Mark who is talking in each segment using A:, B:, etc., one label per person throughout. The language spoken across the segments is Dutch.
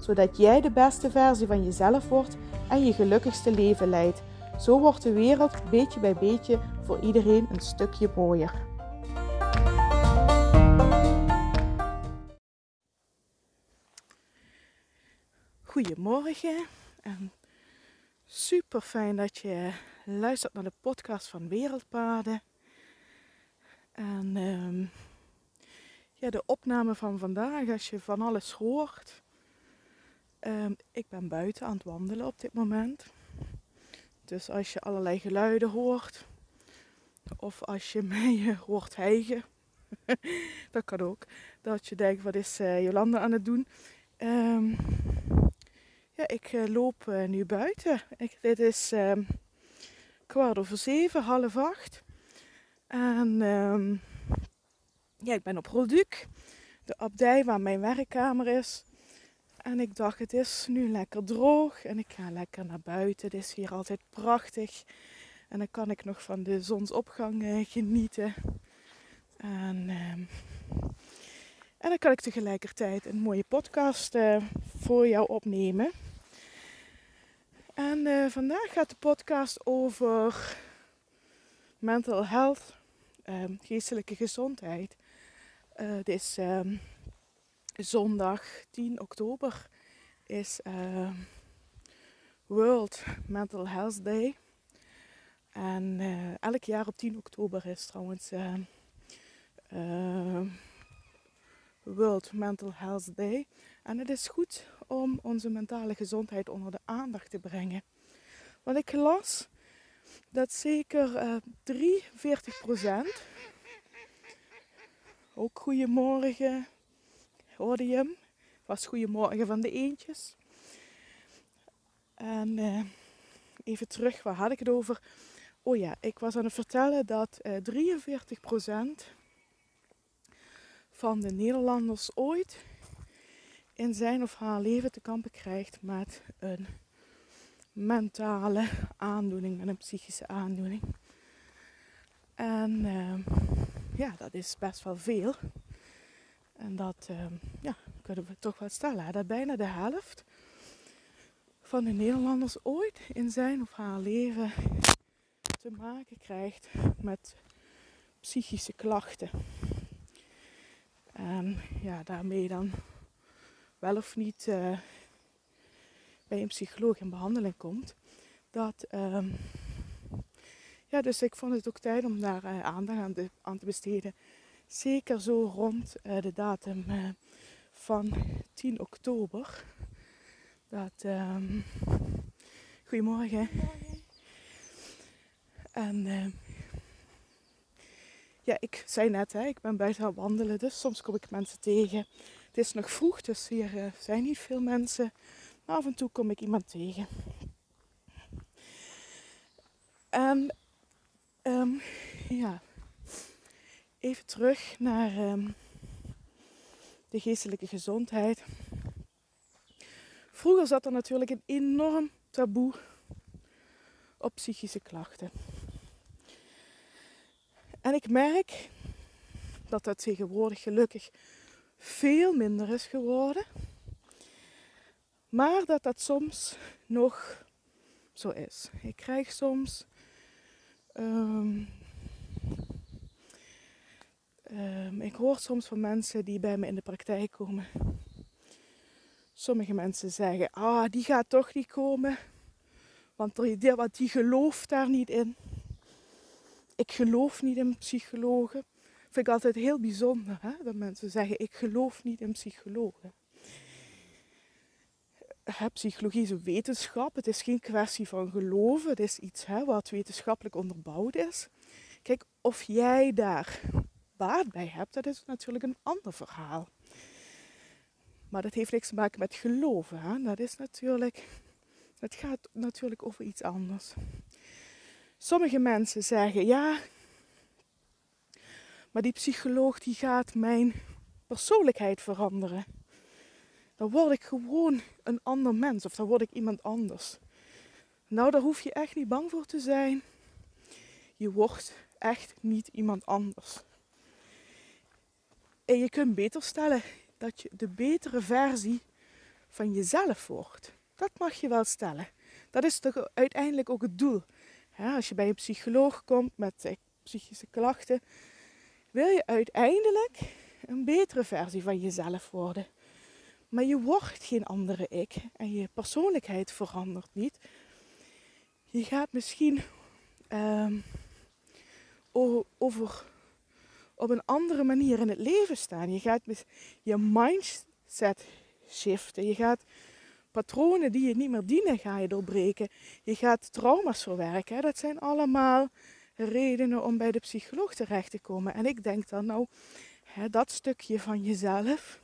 A: zodat jij de beste versie van jezelf wordt en je gelukkigste leven leidt. Zo wordt de wereld beetje bij beetje voor iedereen een stukje mooier. Goedemorgen en super fijn dat je luistert naar de podcast van Wereldpaden. En ehm, ja, de opname van vandaag, als je van alles hoort. Ehm, ik ben buiten aan het wandelen op dit moment. Dus als je allerlei geluiden hoort, of als je mij hoort hijgen, dat kan ook. Dat je denkt, wat is uh, Jolanda aan het doen? Ehm, ja, ik uh, loop uh, nu buiten. Ik, dit is um, kwart over zeven, half acht. En ja, ik ben op Rolduc, de abdij waar mijn werkkamer is. En ik dacht, het is nu lekker droog en ik ga lekker naar buiten. Het is hier altijd prachtig. En dan kan ik nog van de zonsopgang uh, genieten. En, uh, en dan kan ik tegelijkertijd een mooie podcast uh, voor jou opnemen. En eh, vandaag gaat de podcast over mental health, ehm, geestelijke gezondheid. het is ehm, zondag 10 oktober is uh, World Mental Health Day. En uh, elk jaar op 10 oktober is trouwens uh, World Mental Health Day. En het is goed om onze mentale gezondheid onder de aandacht te brengen. Want ik las dat zeker 43 procent. Ook goedemorgen, hoorde was Goedemorgen van de Eentjes. En uh, even terug, waar had ik het over? Oh ja, ik was aan het vertellen dat uh, eh, 43% van de Nederlanders ooit in zijn of haar leven te kampen krijgt met een mentale aandoening, met een psychische aandoening. En uh, ja, dat is best wel veel. En dat uh, ja, kunnen we toch wel stellen. Dat bijna de helft van de Nederlanders ooit in zijn of haar leven te maken krijgt met psychische klachten. En ja, daarmee dan wel of niet uh, bij een psycholoog in behandeling komt. Dat, uh, ja, dus ik vond het ook tijd om daar uh, aandacht aan, de, aan te besteden zeker zo rond uh, de datum uh, van 10 oktober. Dat, goedemorgen. goedemorgen. En uh, ja, ik zei net, hè, ik ben buiten aan wandelen, dus soms kom ik mensen tegen. Het is nog vroeg, dus hier zijn niet veel mensen. Maar af en toe kom ik iemand tegen. En um, ja, even terug naar um, de geestelijke gezondheid. Vroeger zat er natuurlijk een enorm taboe op psychische klachten. En ik merk dat dat tegenwoordig gelukkig veel minder is geworden. Maar dat dat soms nog zo is. Ik krijg soms um, Um, ik hoor soms van mensen die bij me in de praktijk komen. Sommige mensen zeggen, ah, die gaat toch niet komen. Want die, want die gelooft daar niet in. Ik geloof niet in psychologen. Vind ik altijd heel bijzonder, hè? dat mensen zeggen, ik geloof niet in psychologen. Hè, psychologie is een wetenschap. Het is geen kwestie van geloven. Het is iets hè, wat wetenschappelijk onderbouwd is. Kijk, of jij daar baat bij hebt, dat is natuurlijk een ander verhaal. Maar dat heeft niks te maken met geloven. Hè? Dat is natuurlijk Het gaat natuurlijk over iets anders. Sommige mensen zeggen ja, maar die psycholoog die gaat mijn persoonlijkheid veranderen. Dan word ik gewoon een ander mens of dan word ik iemand anders. Nou, daar hoef je echt niet bang voor te zijn. Je wordt echt niet iemand anders. En je kunt beter stellen dat je de betere versie van jezelf wordt. Dat mag je wel stellen. Dat is toch uiteindelijk ook het doel. als je bij een psycholoog komt met eh, psychische klachten, wil je uiteindelijk een betere versie van jezelf worden. Maar je wordt geen andere ik en je persoonlijkheid verandert niet. Je gaat misschien ehm, over op een andere manier in het leven staan. Je gaat je mindset shiften. Je gaat patronen die je niet meer dienen, ga je doorbreken. Je gaat trauma's verwerken. Dat zijn allemaal redenen om bij de psycholoog terecht te komen. En ik denk dan nou, dat stukje van jezelf,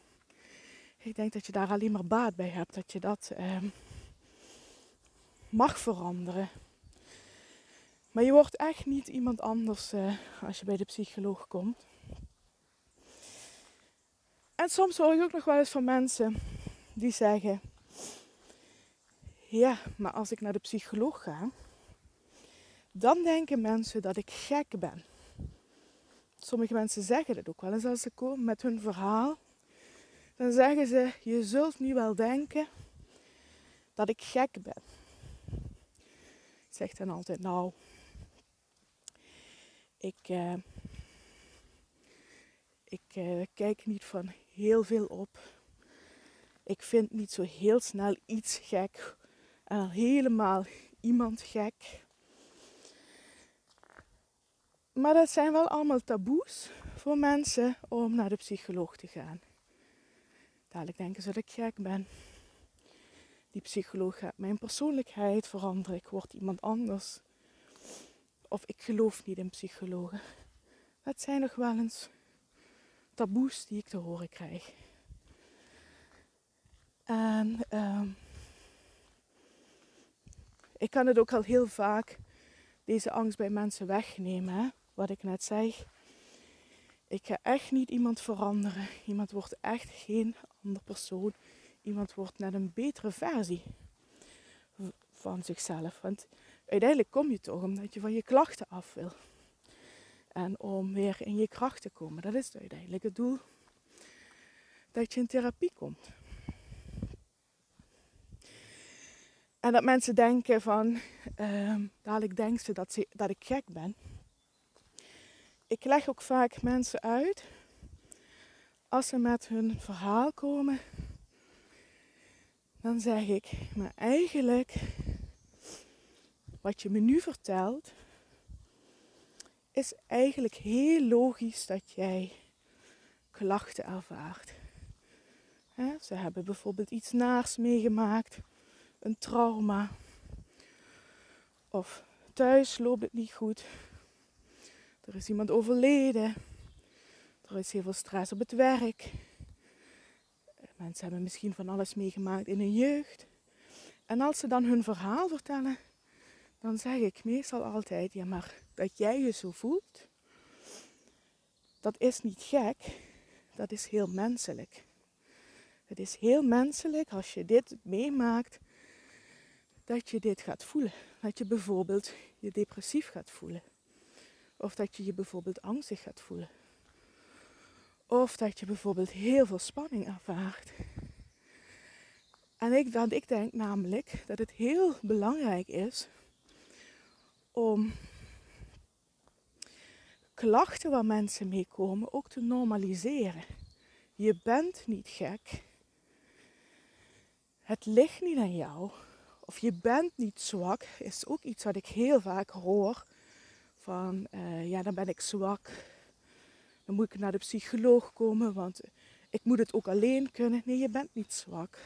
A: ik denk dat je daar alleen maar baat bij hebt. Dat je dat eh, mag veranderen. Maar je wordt echt niet iemand anders uh, als je bij de psycholoog komt. En soms hoor ik ook nog wel eens van mensen die zeggen: Ja, maar als ik naar de psycholoog ga, dan denken mensen dat ik gek ben. Sommige mensen zeggen dat ook wel eens als ze komen met hun verhaal. Dan zeggen ze: Je zult nu wel denken dat ik gek ben. Ik zeg dan altijd: Nou, ik, uh, ik uh, kijk niet van heel veel op. Ik vind niet zo heel snel iets gek. En al helemaal iemand gek. Maar dat zijn wel allemaal taboes voor mensen om naar de psycholoog te gaan. Dadelijk denken ze dat ik gek ben. Die psycholoog gaat mijn persoonlijkheid veranderen. Ik word iemand anders. Of ik geloof niet in psychologen. Dat zijn nog wel eens taboes die ik te horen krijg. En uh, ik kan het ook al heel vaak, deze angst bij mensen wegnemen. Wat ik net zei. Ik ga echt niet iemand veranderen. Iemand wordt echt geen ander persoon. Iemand wordt net een betere versie van zichzelf. Want uiteindelijk kom je toch omdat je van je klachten af wil. En om weer in je kracht te komen. Dat is uiteindelijk het doel. Dat je in therapie komt. En dat mensen denken van, dadelijk denken ze dat, ze dat ik gek ben. Ik leg ook vaak mensen uit, als ze met hun verhaal komen, dan zeg ik, maar eigenlijk, wat je me nu vertelt, is eigenlijk heel logisch dat jij klachten ervaart. ze hebben bijvoorbeeld iets naars meegemaakt, een trauma. Of thuis loopt het niet goed. Er is iemand overleden. Er is heel veel stress op het werk. Mensen hebben misschien van alles meegemaakt in hun jeugd. En als ze dan hun verhaal vertellen, dan zeg ik meestal altijd, ja maar dat jij je zo voelt, dat is niet gek, dat is heel menselijk. Het is heel menselijk als je dit meemaakt, dat je dit gaat voelen. Dat je bijvoorbeeld je depressief gaat voelen. Of dat je je bijvoorbeeld angstig gaat voelen. Of dat je bijvoorbeeld heel veel spanning ervaart. En ik, dan, ik denk namelijk dat het heel belangrijk is om klachten waar mensen mee komen ook te normaliseren. Je bent niet gek. Het ligt niet aan jou. Of je bent niet zwak, is ook iets wat ik heel vaak hoor. Van uh, ja, dan ben ik zwak. Dan moet ik naar de psycholoog komen, want ik moet het ook alleen kunnen. Nee, je bent niet zwak.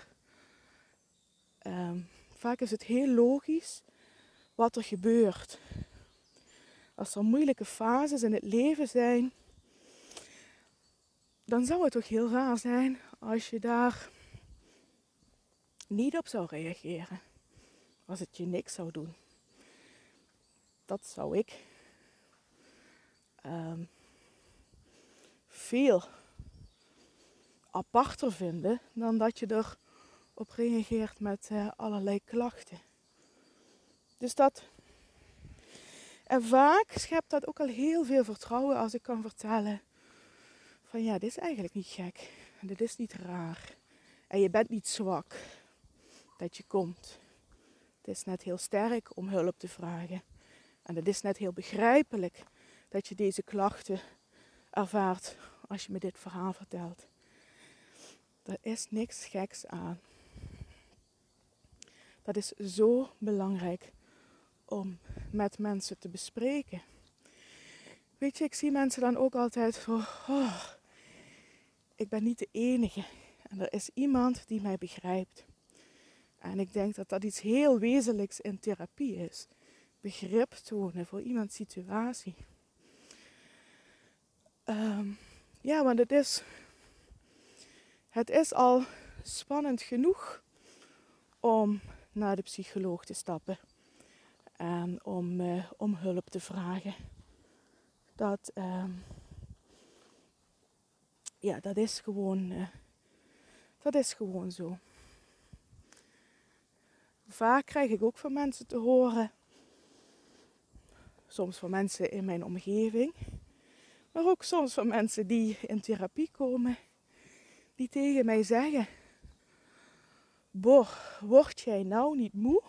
A: Um, vaak is het heel logisch wat er gebeurt. Als er moeilijke fases in het leven zijn, dan zou het toch heel raar zijn als je daar niet op zou reageren. als het je niks zou doen. Dat zou ik um, veel aparter vinden dan dat je erop reageert met uh, allerlei klachten. Dus dat. En vaak schept dat ook al heel veel vertrouwen als ik kan vertellen van ja, dit is eigenlijk niet gek. En dit is niet raar. En je bent niet zwak dat je komt. Het is net heel sterk om hulp te vragen. En het is net heel begrijpelijk dat je deze klachten ervaart als je me dit verhaal vertelt. Er is niks geks aan. Dat is zo belangrijk om met mensen te bespreken. Weet je, ik zie mensen dan ook altijd zo, oh, ik ben niet de enige. En er is iemand die mij begrijpt. En ik denk dat dat iets heel wezenlijks in therapie is. Begrip tonen voor iemands situatie. Ehm, ja, want het is, het is al spannend genoeg om naar de psycholoog te stappen en om, uh, om hulp te vragen. Dat, uh, ja, dat is gewoon, uh, dat is gewoon zo. Vaak krijg ik ook van mensen te horen, soms van mensen in mijn omgeving, maar ook soms van mensen die in therapie komen, die tegen mij zeggen: Boh, word jij nou niet moe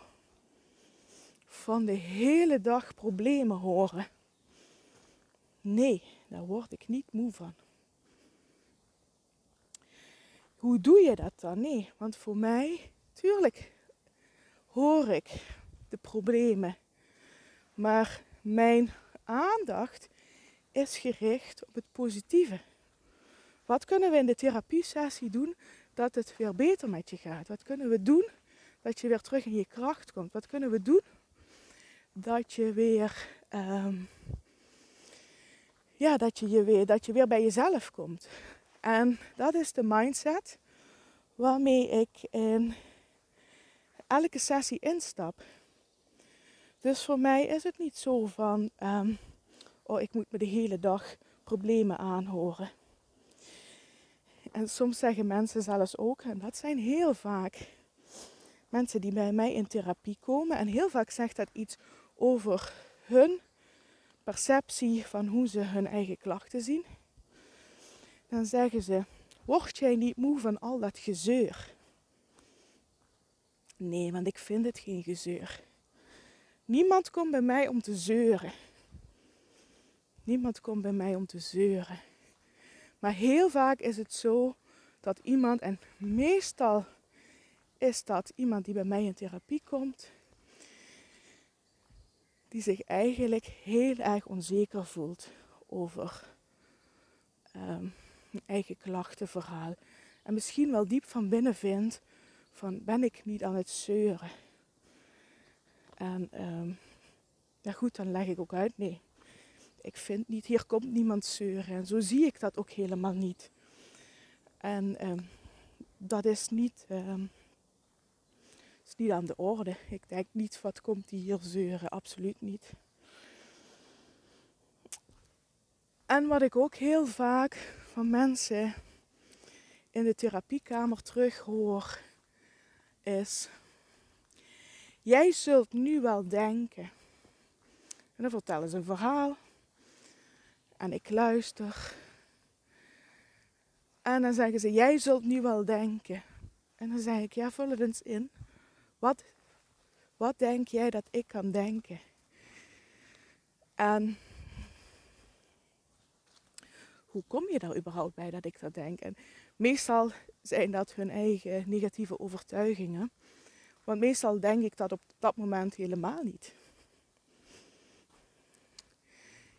A: van de hele dag problemen horen? Nee, daar word ik niet moe van. Hoe doe je dat dan? Nee, want voor mij, tuurlijk, hoor ik de problemen. Maar mijn aandacht is gericht op het positieve. Wat kunnen we in de therapiesessie doen dat het weer beter met je gaat? Wat kunnen we doen dat je weer terug in je kracht komt? Wat kunnen we doen dat je weer, ehm, ja, dat je, je weer, dat je weer bij jezelf komt? En dat is de mindset waarmee ik in elke sessie instap. Dus voor mij is het niet zo van, um, oh ik moet me de hele dag problemen aanhoren. En soms zeggen mensen zelfs ook, en dat zijn heel vaak mensen die bij mij in therapie komen, en heel vaak zegt dat iets over hun perceptie van hoe ze hun eigen klachten zien. Dan zeggen ze, word jij niet moe van al dat gezeur? Nee, want ik vind het geen gezeur. Niemand komt bij mij om te zeuren. Niemand komt bij mij om te zeuren. Maar heel vaak is het zo dat iemand, en meestal is dat iemand die bij mij in therapie komt, die zich eigenlijk heel erg onzeker voelt over um, eigen klachtenverhaal. En misschien wel diep van binnen vindt van ben ik niet aan het zeuren. En um, ja goed, dan leg ik ook uit, nee, ik vind niet, hier komt niemand zeuren. En zo zie ik dat ook helemaal niet. En um, dat is niet, is niet aan de orde. Ik denk niet, wat komt die hier zeuren? Absoluut niet. En wat ik ook heel vaak van mensen in de therapiekamer terug hoor, is: Jij zult nu wel denken. En dan vertellen ze een verhaal. En ik luister. En dan zeggen ze, jij zult nu wel denken. En dan zeg ik, ja, vul het eens in. Wat, wat denk jij dat ik kan denken? En hoe kom je daar überhaupt bij dat ik dat denk? En meestal zijn dat hun eigen negatieve overtuigingen. Want meestal denk ik dat op dat moment helemaal niet.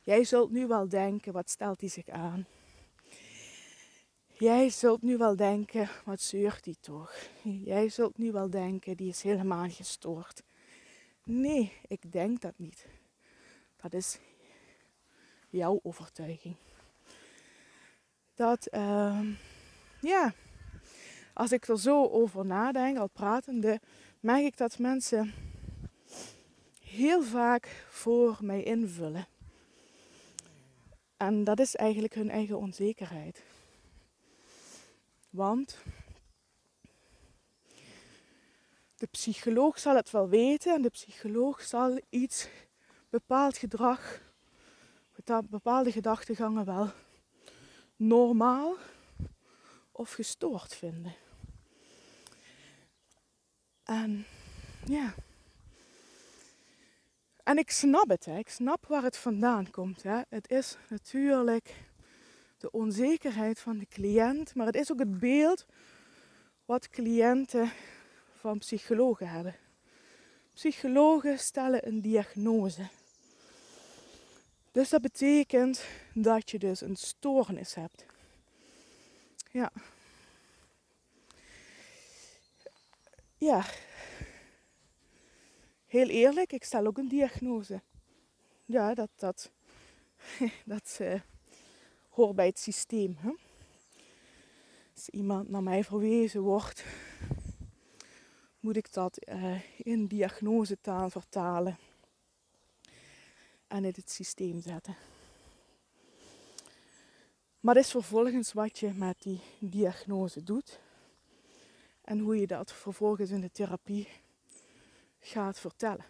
A: Jij zult nu wel denken, wat stelt hij zich aan? Jij zult nu wel denken, wat zeurt hij toch? Jij zult nu wel denken, die is helemaal gestoord. Nee, ik denk dat niet. Dat is jouw overtuiging. Dat, uh, ja, als ik er zo over nadenk, al pratende, merk ik dat mensen heel vaak voor mij invullen. En dat is eigenlijk hun eigen onzekerheid. Want de psycholoog zal het wel weten en de psycholoog zal iets, bepaald gedrag, bepaalde gedachtegangen wel normaal of gestoord vinden. En ja. En ik snap het, ik snap waar het vandaan komt. Hè. Het is natuurlijk de onzekerheid van de cliënt, maar het is ook het beeld wat cliënten van psychologen hebben. Psychologen stellen een diagnose. Dus dat betekent dat je dus een stoornis hebt. Ja. Ja. Heel eerlijk, ik stel ook een diagnose. Ja, dat, dat, dat uh, hoort bij het systeem. Hè? Als iemand naar mij verwezen wordt, moet ik dat uh, in diagnosetaal vertalen en in het systeem zetten. Maar dat is vervolgens wat je met die diagnose doet en hoe je dat vervolgens in de therapie gaat vertellen.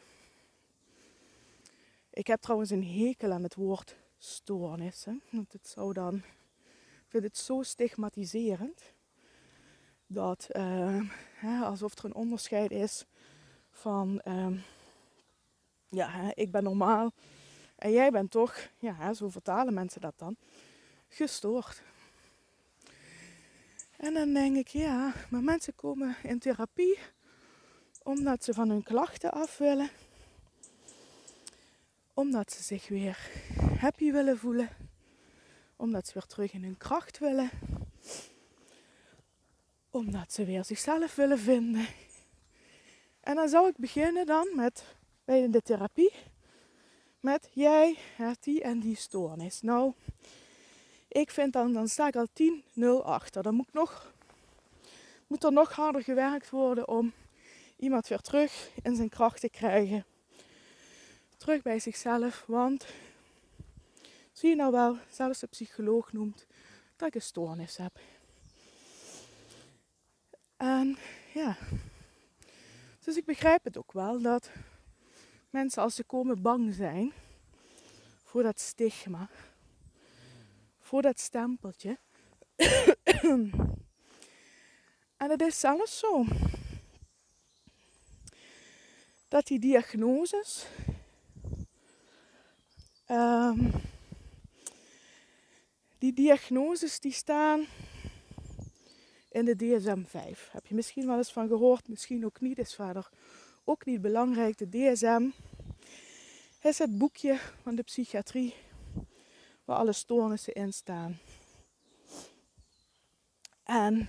A: Ik heb trouwens een hekel aan het woord stoornis. Hè? Want het zou dan, ik vind het zo stigmatiserend dat uh, hè, alsof er een onderscheid is van uh, ja, hè, ik ben normaal en jij bent toch, ja, hè, zo vertalen mensen dat dan, gestoord. En dan denk ik, ja, maar mensen komen in therapie omdat ze van hun klachten af willen. Omdat ze zich weer happy willen voelen. Omdat ze weer terug in hun kracht willen. Omdat ze weer zichzelf willen vinden. En dan zou ik beginnen dan met bij de therapie. Met jij hebt die en die stoornis. Nou, ik vind dan, dan sta ik al 10-0 achter. Dan moet, nog, moet er nog harder gewerkt worden om iemand weer terug in zijn kracht te krijgen. Terug bij zichzelf, want zie je nou wel, zelfs de psycholoog noemt dat ik een stoornis heb. En ja, dus ik begrijp het ook wel dat mensen als ze komen bang zijn voor dat stigma, voor dat stempeltje. en het is zelfs zo dat die diagnoses um, die diagnoses die staan in de DSM-5. Heb je misschien wel eens van gehoord, misschien ook niet, is verder ook niet belangrijk. De DSM is het boekje van de psychiatrie waar alle stoornissen in staan. En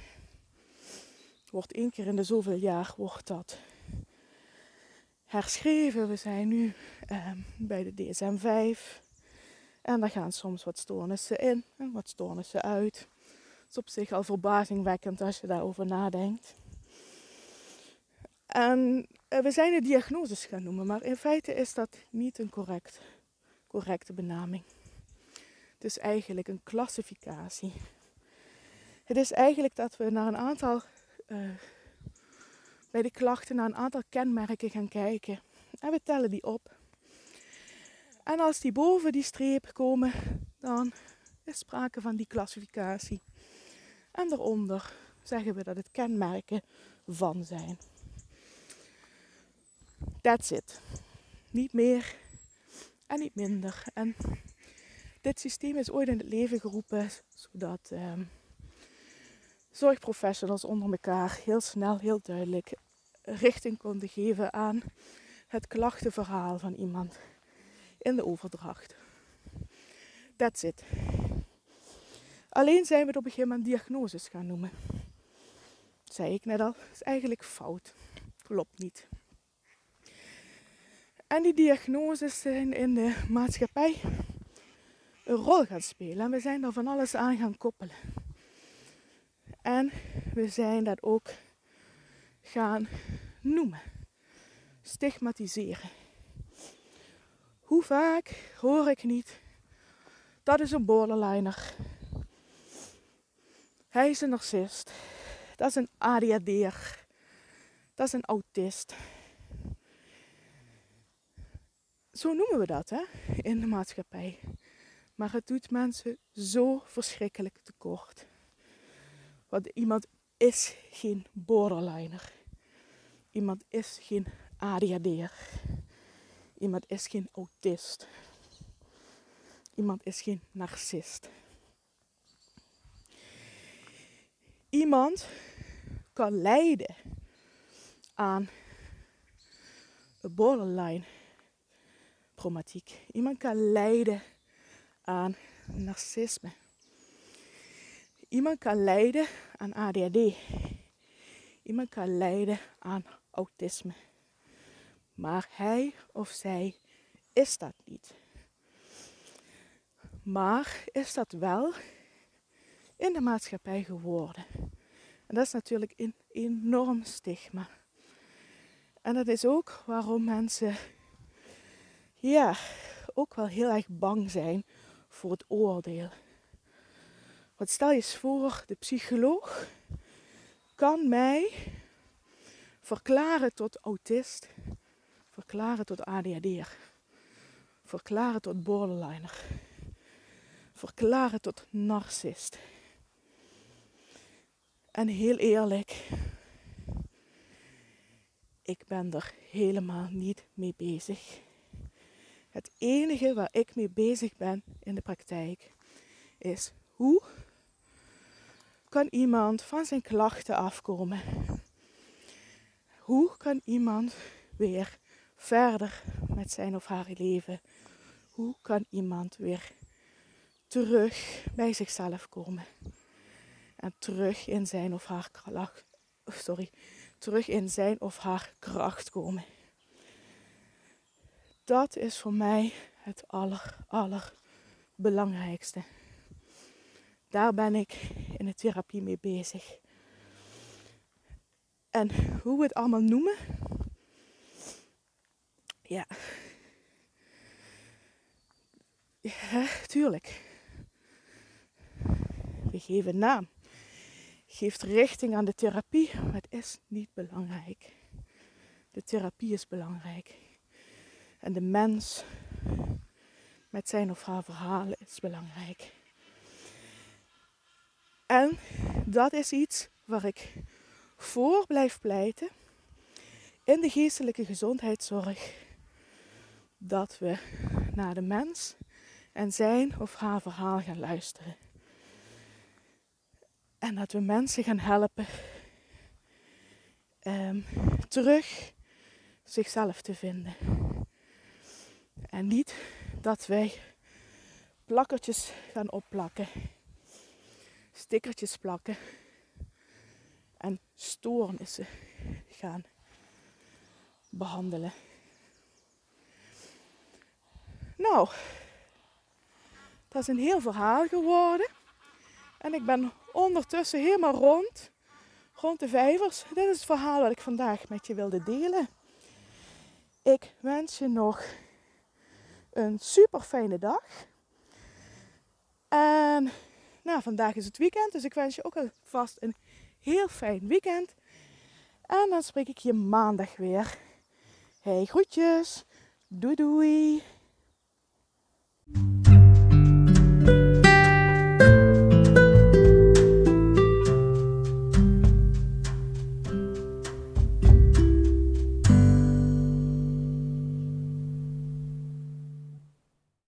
A: wordt één keer in de zoveel jaar wordt dat herschreven. We zijn nu ehm, bij de DSM-5. En daar gaan soms wat stoornissen in en wat stoornissen uit. Het is op zich al verbazingwekkend als je daarover nadenkt. En eh, we zijn de diagnoses gaan noemen, maar in feite is dat niet een correct, correcte benaming. Het is eigenlijk een klassificatie. Het is eigenlijk dat we naar een aantal uh, bij de klachten naar een aantal kenmerken gaan kijken. En we tellen die op. En als die boven die streep komen, dan is sprake van die klassificatie. En daaronder zeggen we dat het kenmerken van zijn. That's it. Niet meer en niet minder. En dit systeem is ooit in het leven geroepen zodat um, zorgprofessionals onder elkaar heel snel, heel duidelijk richting konden geven aan het klachtenverhaal van iemand in de overdracht. That's it. Alleen zijn we het op een gegeven moment diagnoses gaan noemen. Dat zei ik net al, dat is eigenlijk fout. Klopt niet. En die diagnoses zijn in de maatschappij een rol gaan spelen. En we zijn daar van alles aan gaan koppelen. En we zijn dat ook gaan noemen. Stigmatiseren. Hoe vaak hoor ik niet, dat is een borderliner. Hij is een narcist. Dat is een ADHD'er. Dat is een autist. Zo noemen we dat hè, in de maatschappij. Maar het doet mensen zo verschrikkelijk tekort. Want iemand is geen borderliner. Iemand is geen ADHD'er. Iemand is geen autist. Iemand is geen narcist. Iemand kan lijden aan een borderline problematiek. Iemand kan lijden aan narcisme. Iemand kan lijden aan ADHD. Iemand kan lijden aan autisme. Maar hij of zij is dat niet. Maar is dat wel in de maatschappij geworden. En dat is natuurlijk een enorm stigma. En dat is ook waarom mensen ja, ook wel heel erg bang zijn voor het oordeel. Stel je eens voor, de psycholoog kan mij verklaren tot autist, verklaren tot ADHD'er, verklaren tot borderliner, verklaren tot narcist. En heel eerlijk, ik ben er helemaal niet mee bezig. Het enige waar ik mee bezig ben in de praktijk is hoe kan iemand van zijn klachten afkomen? Hoe kan iemand weer verder met zijn of haar leven? Hoe kan iemand weer terug bij zichzelf komen? En terug in zijn of haar kracht, sorry, terug in zijn of haar kracht komen. Dat is voor mij het aller, aller belangrijkste. Daar ben ik in de therapie mee bezig. En hoe we het allemaal noemen. Ja. Ja, tuurlijk. We geven naam. Geeft richting aan de therapie, maar het is niet belangrijk. De therapie is belangrijk. En de mens met zijn of haar verhalen is belangrijk. En dat is iets waar ik voor blijf pleiten in de geestelijke gezondheidszorg. Dat we naar de mens en zijn of haar verhaal gaan luisteren. En dat we mensen gaan helpen um, terug zichzelf te vinden. En niet dat wij plakkertjes gaan opplakken, stickertjes plakken en stoornissen gaan behandelen. Nou, dat is een heel verhaal geworden. En ik ben ondertussen helemaal rond, rond de vijvers. Dit is het verhaal wat ik vandaag met je wilde delen. Ik wens je nog een super fijne dag. En nou, vandaag is het weekend, dus ik wens je ook alvast een heel fijn weekend. En dan spreek ik je maandag weer. Hey, groetjes. Doei doei.